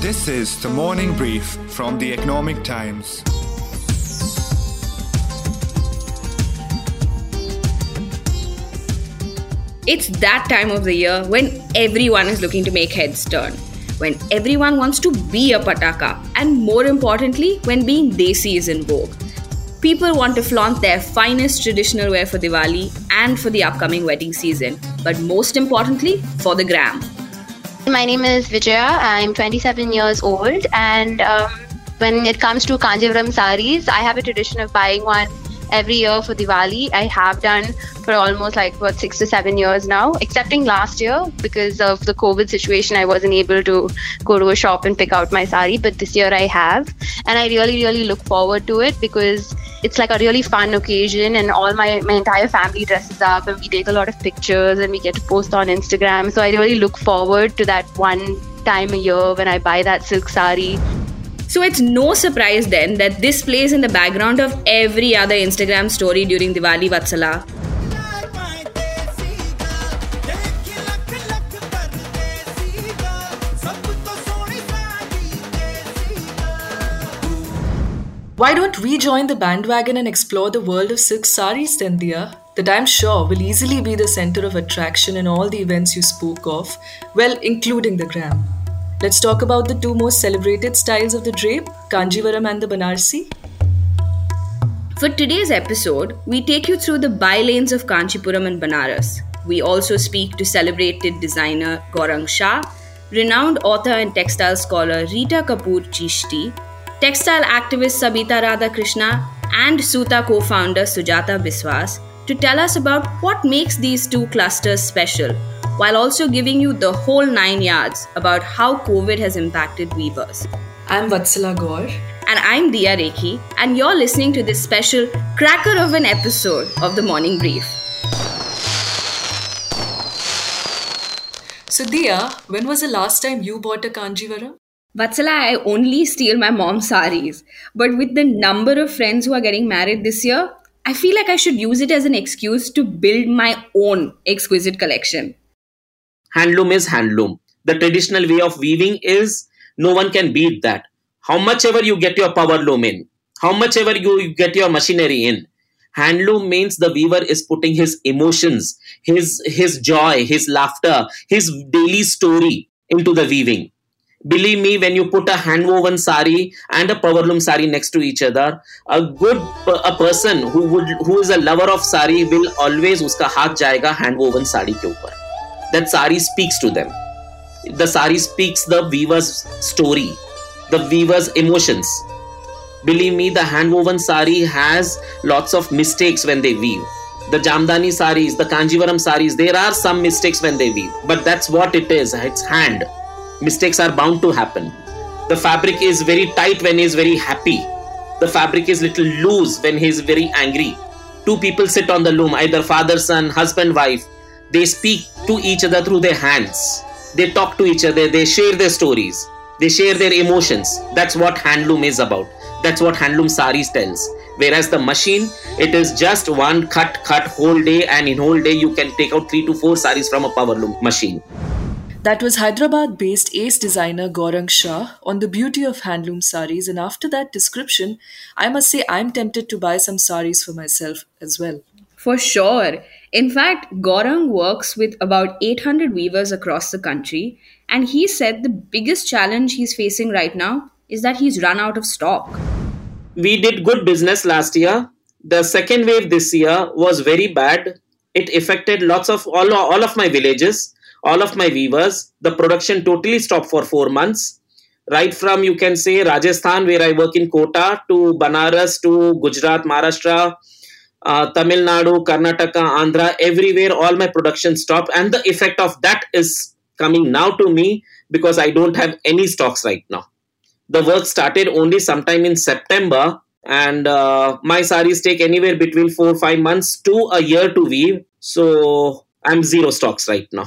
This is the morning brief from the Economic Times. It's that time of the year when everyone is looking to make heads turn. When everyone wants to be a pataka, and more importantly, when being desi is in vogue. People want to flaunt their finest traditional wear for Diwali and for the upcoming wedding season, but most importantly, for the gram. My name is Vijaya. I'm 27 years old, and um, when it comes to Kanjivaram saris, I have a tradition of buying one every year for Diwali. I have done for almost like what six to seven years now, excepting last year because of the COVID situation. I wasn't able to go to a shop and pick out my sari, but this year I have, and I really, really look forward to it because it's like a really fun occasion, and all my my entire family dresses up, and we take a lot of pictures, and we get to post on Instagram. So I really look forward to that one time a year when I buy that silk sari. So it's no surprise then that this plays in the background of every other Instagram story during Diwali Vatsala. Why don't we join the bandwagon and explore the world of silk saris then? That I'm sure will easily be the center of attraction in all the events you spoke of, well, including the gram. Let's talk about the two most celebrated styles of the drape, Kanjivaram and the Banarsi. For today's episode, we take you through the bylanes of Kanchipuram and Banaras. We also speak to celebrated designer Gaurang Shah, renowned author and textile scholar Rta Kapur Chishti, textile activist Sabita Radhakrishna, and Suta co founder Sujata Biswas to tell us about what makes these two clusters special, while also giving you the whole nine yards about how COVID has impacted weavers. I'm Vatsala Gaur. And I'm Dia Rekhi, and you're listening to this special cracker of an episode of the Morning Brief. So, Dia, when was the last time you bought a Kanjivaram? Vatsala, I only steal my mom's saris. But with the number of friends who are getting married this year, I feel like I should use it as an excuse to build my own exquisite collection. Handloom is handloom. The traditional way of weaving is no one can beat that. How much ever you get your power loom in, how much ever you get your machinery in, handloom means the weaver is putting his emotions, his his joy, his laughter, his daily story into the weaving believe me when you put a hand woven sari and a powerloom sari next to each other a good a person who would who is a lover of sari will always uska haath jayega hand woven sari ke upar. That sari speaks to them. The sari speaks the weaver's story the weaver's emotions. Believe me the hand woven sari has lots of mistakes when they weave. The jamdani saris the kanjivaram saris there are some mistakes when they weave but that's what it is it's hand mistakes are bound to happen. The fabric is very tight when he is very happy. The fabric is little loose when he is very angry. Two people sit on the loom either father son husband wife. They speak to each other through their hands. They talk to each other. They share their stories. They share their emotions. That's what handloom is about. That's what handloom saris tells. Whereas the machine it is just one cut cut whole day. And in whole day you can take out 3 to 4 saris from a power loom machine that was Hyderabad based ace designer Gaurang Shah on the beauty of handloom saris. And after that description, I must say I'm tempted to buy some saris for myself as well. For sure. In fact, Gaurang works with about 800 weavers across the country, and he said the biggest challenge he's facing right now is that he's run out of stock. We did good business last year. The second wave this year was very bad. It affected lots of all, all of my villages all of my weavers. The production totally stopped for four months. Right from you can say Rajasthan, where I work in Kota, to Banaras, to Gujarat, Maharashtra, uh, Tamil Nadu, Karnataka, Andhra, everywhere, all my production stopped. And the effect of that is coming now to me because I don't have any stocks right now. The work started only sometime in September, and uh, my saris take anywhere between four five months to a year to weave. So I'm zero stocks right now.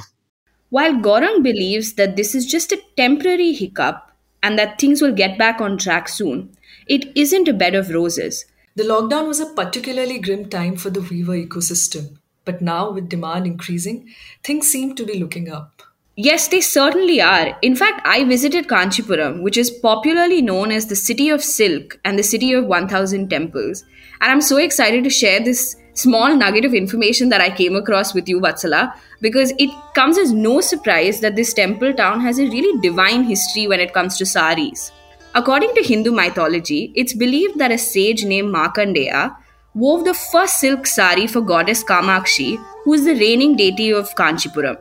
While Gaurang believes that this is just a temporary hiccup and that things will get back on track soon, it isn't a bed of roses. The lockdown was a particularly grim time for the weaver ecosystem, but now with demand increasing, things seem to be looking up. Yes, they certainly are. In fact, I visited Kanchipuram, which is popularly known as the city of silk and the city of 1000 temples. And I'm so excited to share this small nugget of information that I came across with you, Vatsala, because it comes as no surprise that this temple town has a really divine history when it comes to saris. According to Hindu mythology, it's believed that a sage named Markandeya wove the first silk sari for goddess Kamakshi, who is the reigning deity of Kanchipuram.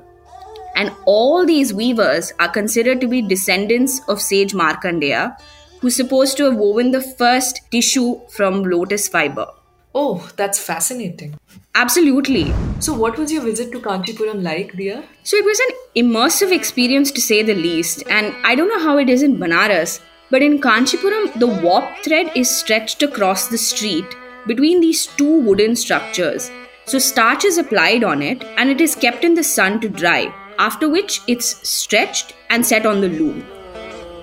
And all these weavers are considered to be descendants of sage Markandeya, who's supposed to have woven the first tissue from lotus fiber. Oh, that's fascinating. Absolutely. So, what was your visit to Kanchipuram like, Dia? So it was an immersive experience to say the least. And I don't know how it is in Banaras, but in Kanchipuram, the warp thread is stretched across the street between these two wooden structures. So starch is applied on it and it is kept in the sun to dry, after which it's stretched and set on the loom.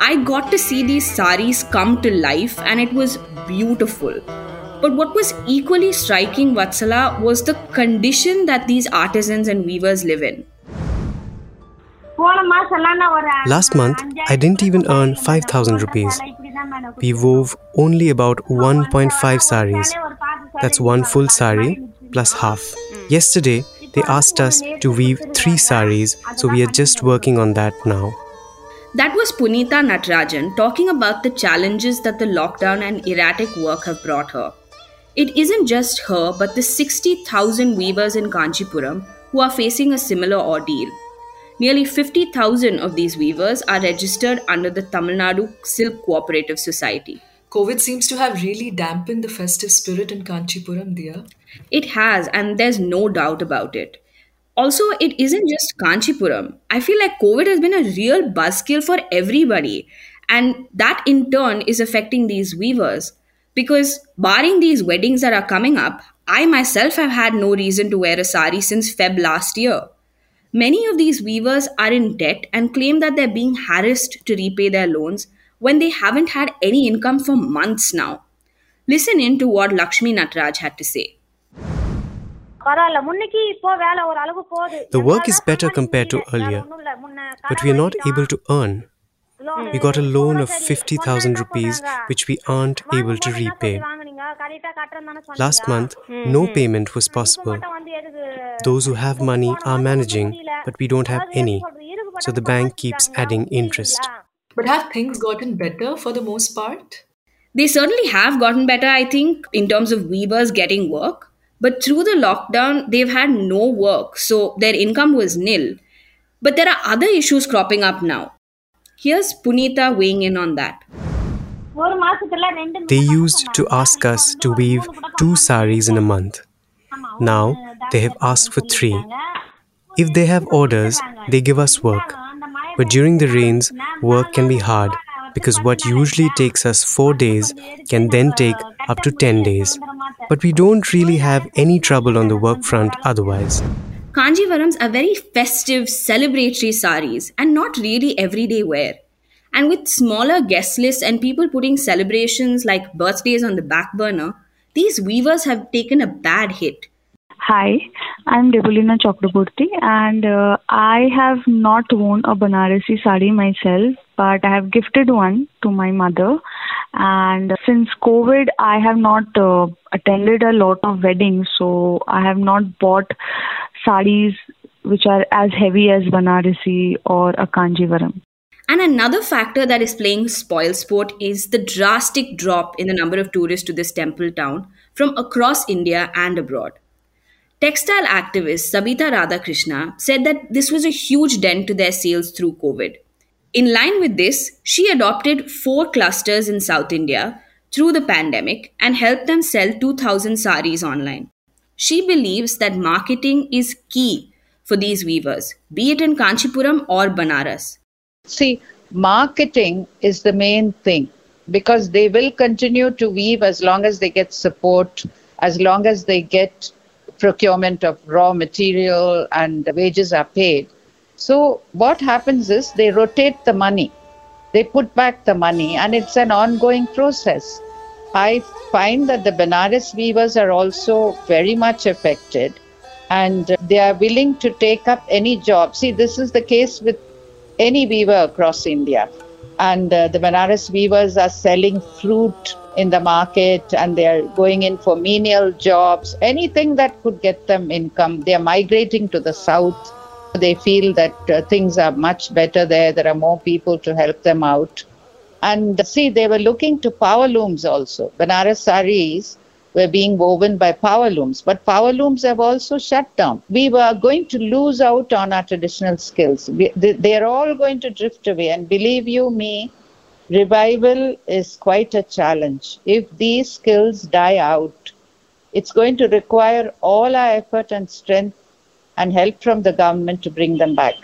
I got to see these saris come to life and it was beautiful. But what was equally striking, Vatsala, was the condition that these artisans and weavers live in. Last month, I didn't even earn 5000 rupees. We wove only about 1.5 saris. That's one full sari plus half. Yesterday, they asked us to weave three saris, so we are just working on that now. That was Punita Natarajan talking about the challenges that the lockdown and erratic work have brought her. It isn't just her, but the 60,000 weavers in Kanchipuram who are facing a similar ordeal. Nearly 50,000 of these weavers are registered under the Tamil Nadu Silk Cooperative Society. COVID seems to have really dampened the festive spirit in Kanchipuram, Dia. It has, and there's no doubt about it. Also, it isn't just Kanchipuram. I feel like COVID has been a real buzzkill for everybody, and that in turn is affecting these weavers. Because, barring these weddings that are coming up, I myself have had no reason to wear a sari since Feb last year. Many of these weavers are in debt and claim that they're being harassed to repay their loans when they haven't had any income for months now. Listen in to what Lakshmi Nataraj had to say. The work is better compared to earlier, but we are not able to earn. We got a loan of 50,000 rupees which we aren't able to repay. Last month, no payment was possible. Those who have money are managing, but we don't have any, so the bank keeps adding interest. But have things gotten better for the most part? They certainly have gotten better, I think, in terms of weavers getting work. But through the lockdown, they've had no work, so their income was nil. But there are other issues cropping up now. Here's Punita weighing in on that. They used to ask us to weave two saris in a month. Now they have asked for three. If they have orders, they give us work. But during the rains, work can be hard because what usually takes us four days can then take up to 10 days. But we don't really have any trouble on the work front otherwise. Kanjivarams are very festive, celebratory saris and not really everyday wear. And with smaller guest lists and people putting celebrations like birthdays on the back burner, these weavers have taken a bad hit. Hi, I'm Debulina Chakraborty and uh, I have not worn a Banarasi sari myself, but I have gifted one to my mother. And since COVID, I have not uh, attended a lot of weddings, so I have not bought saris which are as heavy as Banarasi or a Kanjivaram. And another factor that is playing spoil sport is the drastic drop in the number of tourists to this temple town from across India and abroad. Textile activist Sabita Radhakrishna said that this was a huge dent to their sales through COVID. In line with this, she adopted four clusters in South India through the pandemic and helped them sell 2,000 saris online. She believes that marketing is key for these weavers, be it in Kanchipuram or Banaras. See, marketing is the main thing because they will continue to weave as long as they get support, as long as they get procurement of raw material and the wages are paid. So, what happens is they rotate the money, they put back the money, and it's an ongoing process. I find that the Benares weavers are also very much affected and they are willing to take up any job. See, this is the case with any weaver across India. And uh, the Banaras weavers are selling fruit in the market and they are going in for menial jobs, anything that could get them income. They are migrating to the south. They feel that uh, things are much better there. There are more people to help them out. And see, they were looking to power looms also. Banaras saris were being woven by power looms, but power looms have also shut down. We were going to lose out on our traditional skills. We, they, are all going to drift away. And believe you me, revival is quite a challenge. If these skills die out, it's going to require all our effort and strength and help from the government to bring them back.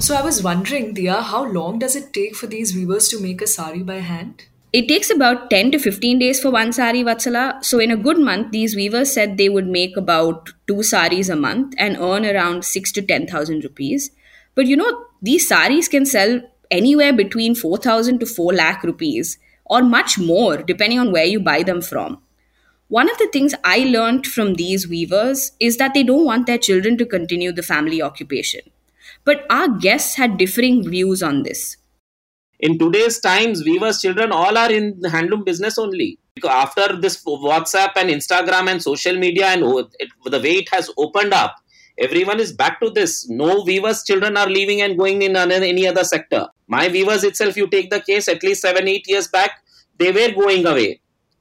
So I was wondering, Dia, how long does it take for these weavers to make a sari by hand? It takes about 10 to 15 days for one sari, Vatsala. So, in a good month, these weavers said they would make about two saris a month and earn around 6 to 10,000 rupees. But you know, these saris can sell anywhere between 4,000 to 4 lakh rupees or much more depending on where you buy them from. One of the things I learned from these weavers is that they don't want their children to continue the family occupation. But our guests had differing views on this. In today's times weavers children all are in the handloom business only. After this whatsapp and instagram and social media and it, the way it has opened up everyone is back to this. No weavers children are leaving and going in any other sector. My weavers itself you take the case at least 7 8 years back they were going away.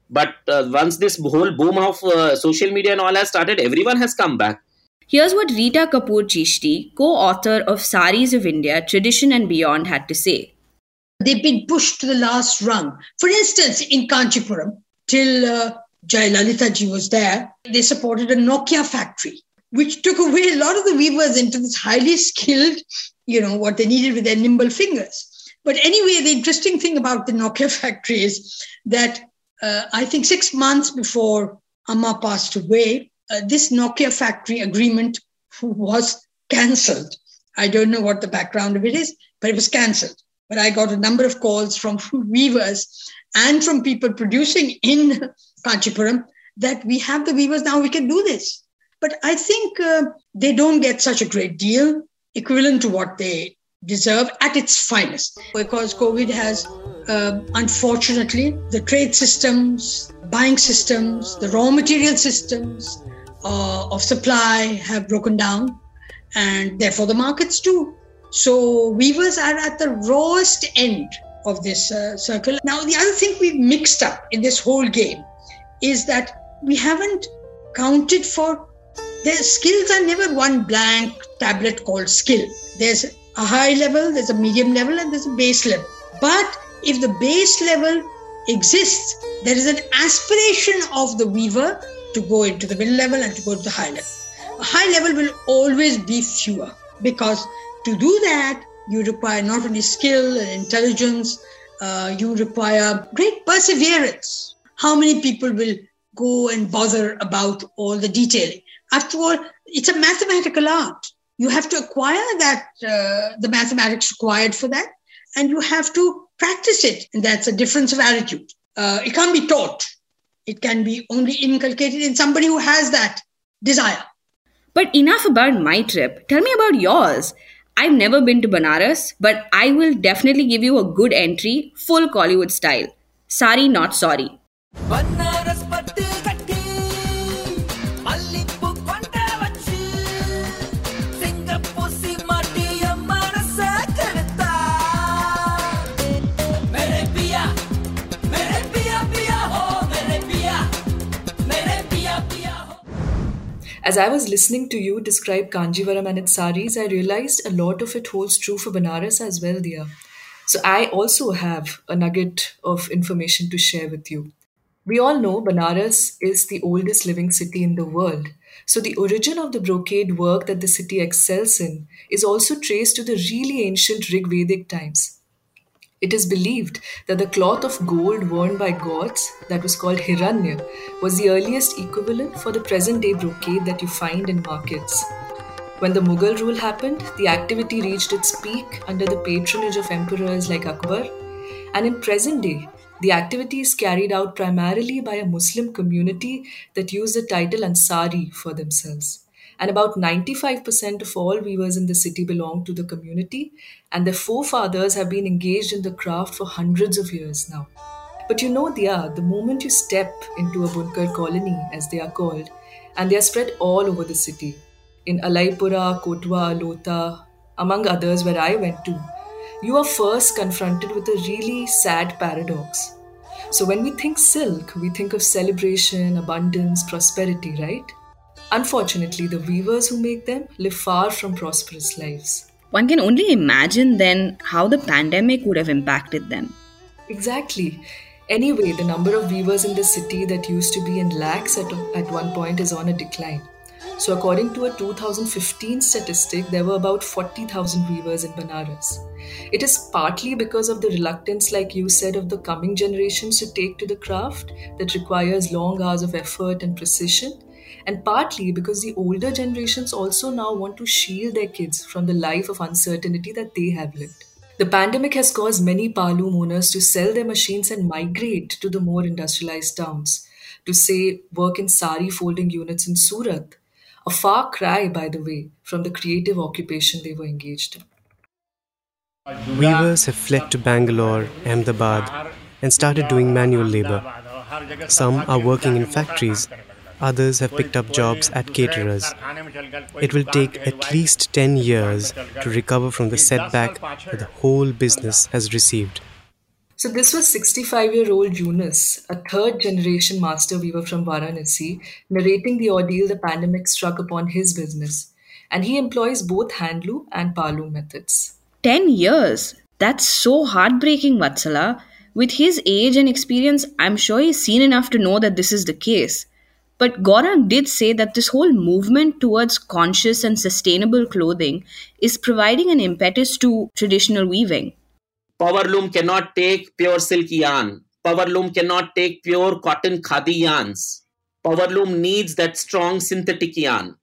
But uh, once this whole boom of uh, social media and all has started everyone has come back Here's what Rta Kapur Chishti, co author of Saris of India Tradition and Beyond, had to say they've been pushed to the last rung. For instance, in Kanchipuram, till uh, ji was there, they supported a Nokia factory, which took away a lot of the weavers into this highly skilled, you know, what they needed with their nimble fingers. But anyway, the interesting thing about the Nokia factory is that uh, I think six months before Amma passed away, uh, this Nokia factory agreement was cancelled. I don't know what the background of it is, but it was cancelled but I got a number of calls from weavers and from people producing in Kanchipuram that we have the weavers now, we can do this. But I think uh, they don't get such a great deal equivalent to what they deserve at its finest because COVID has, uh, unfortunately, the trade systems, buying systems, the raw material systems uh, of supply have broken down, and therefore the markets too. So weavers are at the rawest end of this uh, circle. Now, the other thing we've mixed up in this whole game is that we haven't counted for their skills are never one blank tablet called skill. There's a high level, there's a medium level, and there's a base level. But if the base level exists, there is an aspiration of the weaver to go into the middle level and to go to the high level. A high level will always be fewer because to do that, you require not only skill and intelligence, uh, you require great perseverance. How many people will go and bother about all the detailing? After all, it's a mathematical art. You have to acquire that, uh, the mathematics required for that, and you have to practice it. And that's a difference of attitude. Uh, it can't be taught, it can be only inculcated in somebody who has that desire. But enough about my trip. Tell me about yours. I've never been to Banaras, but I will definitely give you a good entry, full Kollywood style. Sari, not sorry. As I was listening to you describe Kanjivaram and its saris, I realized a lot of it holds true for Banaras as well, Dia. So I also have a nugget of information to share with you. We all know Banaras is the oldest living city in the world. So the origin of the brocade work that the city excels in is also traced to the really ancient Rig Vedic times. It is believed that the cloth of gold worn by gods, that was called Hiranya, was the earliest equivalent for the present day brocade that you find in markets. When the Mughal rule happened, the activity reached its peak under the patronage of emperors like Akbar, and in present day, the activity is carried out primarily by a Muslim community that use the title Ansari for themselves. And about 95% of all weavers in the city belong to the community, and their forefathers have been engaged in the craft for hundreds of years now. But you know, Dia, the moment you step into a Bunkar colony, as they are called, and they are spread all over the city, in Alaipura, Kotwa, Lohta, among others where I went to, you are first confronted with a really sad paradox. So, when we think silk, we think of celebration, abundance, prosperity, right? Unfortunately, the weavers who make them live far from prosperous lives. One can only imagine then how the pandemic would have impacted them. Exactly. Anyway, the number of weavers in the city that used to be in lakhs at, at one point is on a decline. So, according to a 2015 statistic, there were about 40,000 weavers in Banaras. It is partly because of the reluctance, like you said, of the coming generations to take to the craft that requires long hours of effort and precision, and partly because the older generations also now want to shield their kids from the life of uncertainty that they have lived. The pandemic has caused many powerloom owners to sell their machines and migrate to the more industrialized towns, to say work in sari folding units in Surat, a far cry, by the way, from the creative occupation they were engaged in. Weavers have fled to Bangalore, Ahmedabad, and started doing manual labor. Some are working in factories, others have picked up jobs at caterers. It will take at least 10 years to recover from the setback that the whole business has received. So, this was 65 year old Yunus, a third generation master weaver from Varanasi, narrating the ordeal the pandemic struck upon his business. And he employs both handloom and powerloom methods. 10 years? That's so heartbreaking, Vatsala. With his age and experience, I'm sure he's seen enough to know that this is the case. But Gaurang did say that this whole movement towards conscious and sustainable clothing is providing an impetus to traditional weaving. Power loom cannot take pure silk yarn. Power loom cannot take pure cotton khadi yarns. Power loom needs that strong synthetic yarn.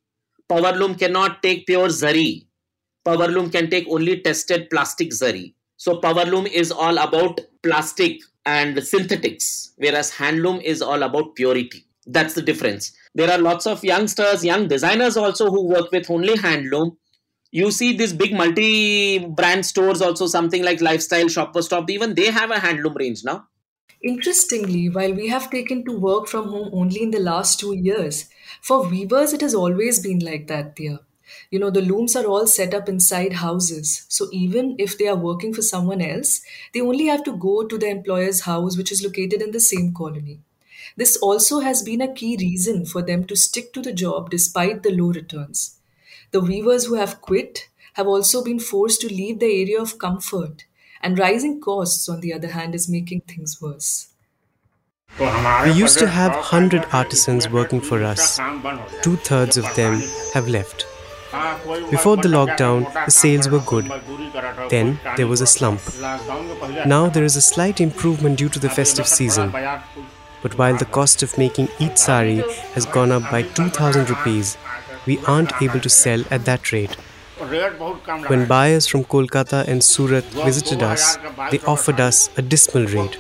Power loom cannot take pure zari. Power loom can take only tested plastic zari. So power loom is all about plastic and synthetics, whereas handloom is all about purity. That's the difference. There are lots of youngsters, young designers also who work with only handloom. You see these big multi brand stores also something like lifestyle shopper stop even they have a handloom range now. Interestingly while we have taken to work from home only in the last two years for weavers it has always been like that there you know the looms are all set up inside houses. So even if they are working for someone else they only have to go to the employer's house which is located in the same colony this also has been a key reason for them to stick to the job despite the low returns the weavers who have quit have also been forced to leave the area of comfort, and rising costs, on the other hand, is making things worse. We used to have 100 artisans working for us. Two thirds of them have left. Before the lockdown, the sales were good. Then there was a slump. Now there is a slight improvement due to the festive season. But while the cost of making each sari has gone up by 2000 rupees, we aren't able to sell at that rate. When buyers from Kolkata and Surat visited us, they offered us a dismal rate.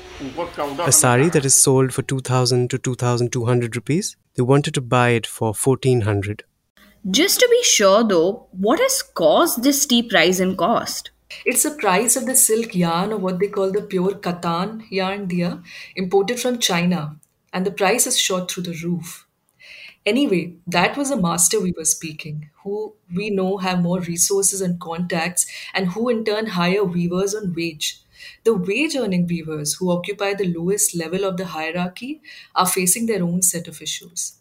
A sari that is sold for 2000 to 2200 rupees, they wanted to buy it for 1400. Just to be sure though, what has caused this steep rise in cost? It's the price of the silk yarn or what they call the pure katan yarn dia imported from China and the price is shot through the roof. Anyway, that was a master we were speaking, who we know have more resources and contacts, and who in turn hire weavers on wage. The wage earning weavers, who occupy the lowest level of the hierarchy, are facing their own set of issues.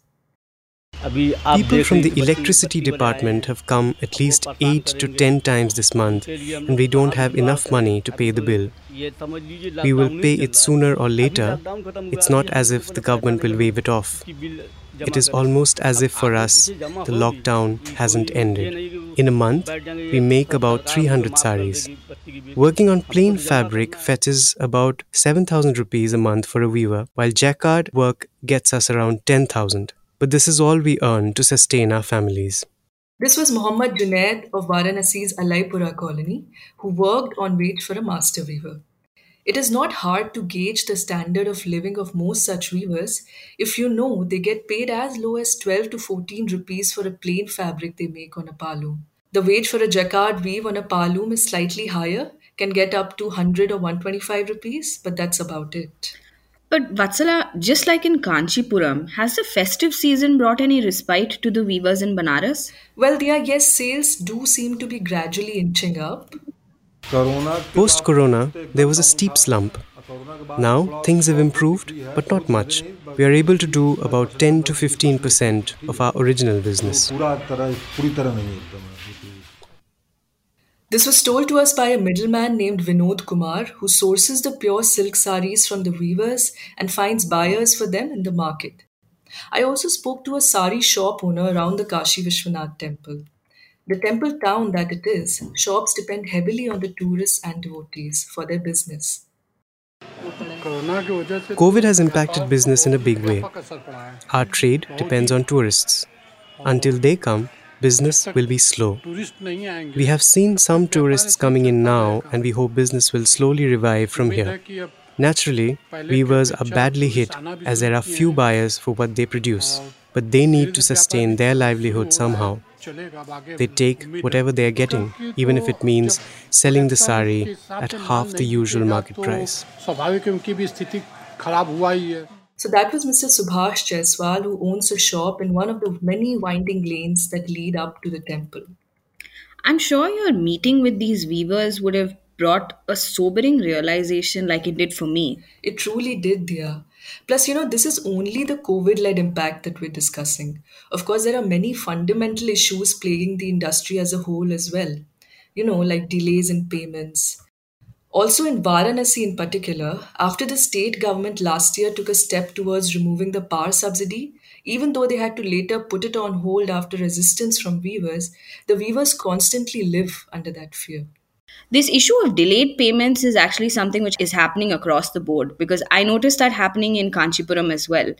People from the electricity department have come at least 8 to 10 times this month, and we don't have enough money to pay the bill. We will pay it sooner or later. It's not as if the government will waive it off. It is almost as if for us, the lockdown hasn't ended. In a month, we make about 300 saris. Working on plain fabric fetches about 7,000 rupees a month for a weaver, while jacquard work gets us around 10,000. But this is all we earn to sustain our families. This was Muhammad Junaid of Varanasi's Alaipura colony, who worked on wage for a master weaver. It is not hard to gauge the standard of living of most such weavers if you know they get paid as low as 12 to 14 rupees for a plain fabric they make on a powerloom. The wage for a jacquard weave on a powerloom is slightly higher, can get up to 100 or 125 rupees, but that's about it. But Vatsala, just like in Kanchipuram, has the festive season brought any respite to the weavers in Banaras? Well, Dia, yes, sales do seem to be gradually inching up. Post Corona, there was a steep slump. Now, things have improved, but not much. We are able to do about 10 to 15% of our original business. This was told to us by a middleman named Vinod Kumar, who sources the pure silk saris from the weavers and finds buyers for them in the market. I also spoke to a sari shop owner around the Kashi Vishwanath temple. The temple town that it is, shops depend heavily on the tourists and devotees for their business. COVID has impacted business in a big way. Our trade depends on tourists. Until they come, business will be slow. We have seen some tourists coming in now, and we hope business will slowly revive from here. Naturally, weavers are badly hit as there are few buyers for what they produce, but they need to sustain their livelihood somehow. They take whatever they are getting, even if it means selling the sari at half the usual market price. So that was Mr. Subhash Jaiswal, who owns a shop in one of the many winding lanes that lead up to the temple. I'm sure your meeting with these weavers would have brought a sobering realization like it did for me. It truly did, Dia. Plus, you know, this is only the COVID led impact that we're discussing. Of course, there are many fundamental issues plaguing the industry as a whole as well. You know, like delays in payments. Also, in Varanasi in particular, after the state government last year took a step towards removing the power subsidy, even though they had to later put it on hold after resistance from weavers, the weavers constantly live under that fear. This issue of delayed payments is actually something which is happening across the board because I noticed that happening in Kanchipuram as well.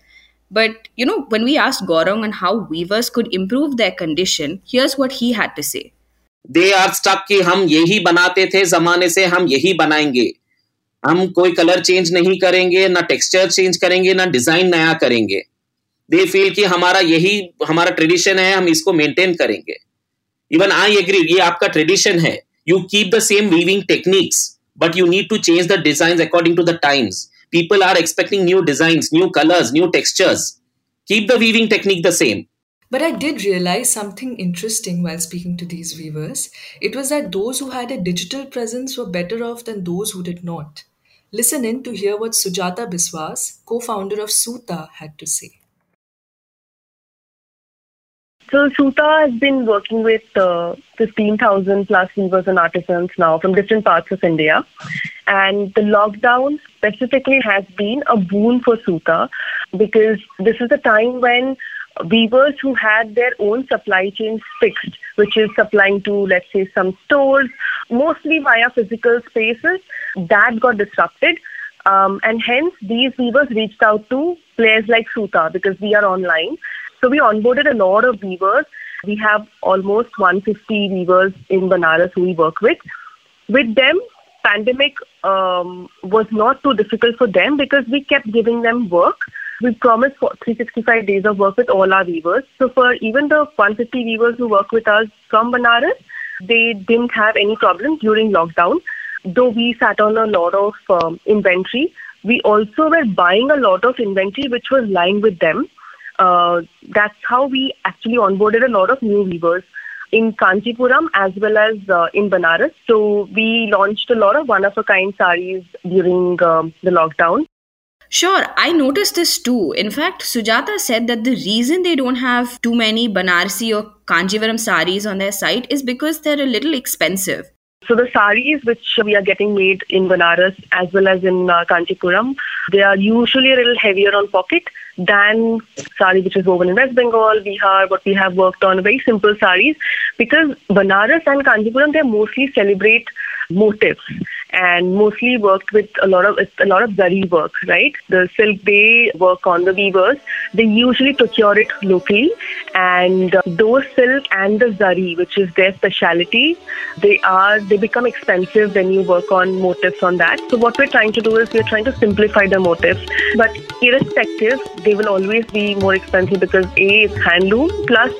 But you know, when we asked Gaurang on how weavers could improve their condition, here's what he had to say. They are stuck कि हम यही बनाते थे, जमाने से हम यही बनाएँगे। हम कोई कलर चेंज नहीं करेंगे, ना टेक्सचर चेंज करेंगे, ना डिज़ाइन नया करेंगे। दे फील कि हमारा यही, हमारा ट्रेडिशन है, हम इसको मेंटेन करेंगे। इवन आई एग्री ये आपका ट्रेडिशन है। You keep the same weaving techniques but you need to change the design according to the times people are expecting new design new colours new textures keep the weaving technique the same But I did realize something interesting while speaking to these weavers. It was that those who had a digital presence were better off than those who did not. Listen in to hear what Sujata Biswas, co founder of Suta, had to say. So Suta has been working with uh, 15,000 plus weavers and artisans now from different parts of India. And the lockdown specifically has been a boon for Suta because this is the time when weavers who had their own supply chains fixed, which is supplying to, let's say, some stores, mostly via physical spaces, that got disrupted. Um, and hence, these weavers reached out to players like Suta because we are online so we onboarded a lot of weavers. We have almost 150 weavers in Banaras who we work with. With them, pandemic um, was not too difficult for them because we kept giving them work. We promised for 365 days of work with all our weavers. So for even the 150 weavers who work with us from Banaras, they didn't have any problem during lockdown. Though we sat on a lot of um, inventory, we also were buying a lot of inventory which was lying with them uh, that's how we actually onboarded a lot of new weavers in Kanchipuram as well as uh, in Banaras. So we launched a lot of one of a kind saris during um, the lockdown. Sure, I noticed this too. In fact, Sujata said that the reason they don't have too many Banarsi or Kanjivaram saris on their site is because they're a little expensive. So the saris which we are getting made in Banaras as well as in uh, Kanchipuram, they are usually a little heavier on pocket than sari which is woven in West Bengal, Bihar, what we have worked on, very simple saris because Banaras and Kanchipuram, they mostly celebrate motifs. And mostly worked with a lot of a lot of zari work, right? The silk they work on the weavers. They usually procure it locally, and uh, those silk and the zari, which is their specialty, they are they become expensive when you work on motifs on that. So what we're trying to do is we're trying to simplify the motifs, but irrespective, they will always be more expensive because a it's handloom plus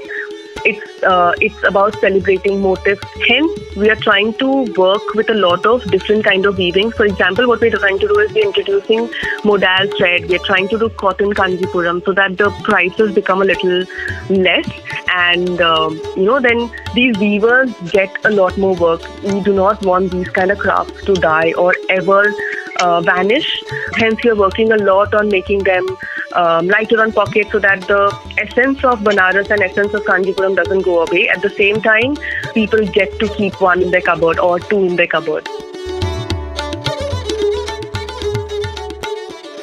it's uh, it's about celebrating motifs. Hence, we are trying to work with a lot of different kind of weaving. For example, what we're trying to do is we're introducing modal thread. We're trying to do cotton kanjipuram so that the prices become a little less, and um, you know then these weavers get a lot more work. We do not want these kind of crafts to die or ever uh, vanish. Hence, we are working a lot on making them um, lighter on pocket so that the essence of Banaras and essence of Kanjipuram doesn't go away. At the same time, people get to keep one in their cupboard or two in their cupboard.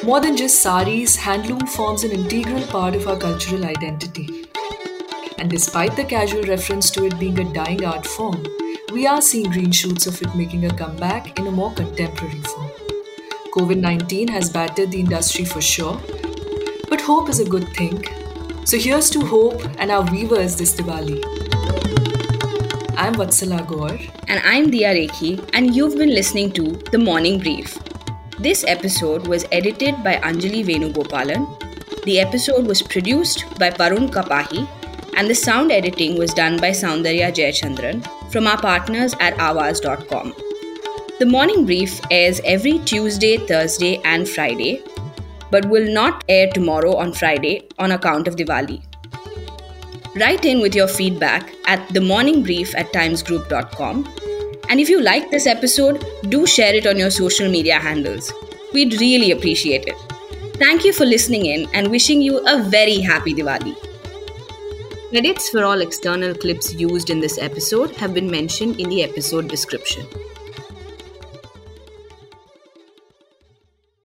More than just saris, handloom forms an integral part of our cultural identity. And despite the casual reference to it being a dying art form, we are seeing green shoots of it making a comeback in a more contemporary form. COVID 19 has battered the industry for sure, but hope is a good thing. So here's to hope and our weavers this Diwali. I'm Vatsala Gaur. And I'm Dia Rekhi, and you've been listening to The Morning Brief. This episode was edited by Anjali Venugopalan. The episode was produced by Parun Kapahi, and the sound editing was done by Soundarya Jayachandran from our partners at Aawaz.com. The Morning Brief airs every Tuesday, Thursday, and Friday but will not air tomorrow on Friday on account of Diwali. Write in with your feedback at themorningbrief at timesgroup.com. And if you like this episode, do share it on your social media handles. We'd really appreciate it. Thank you for listening in and wishing you a very happy Diwali. Credits for all external clips used in this episode have been mentioned in the episode description.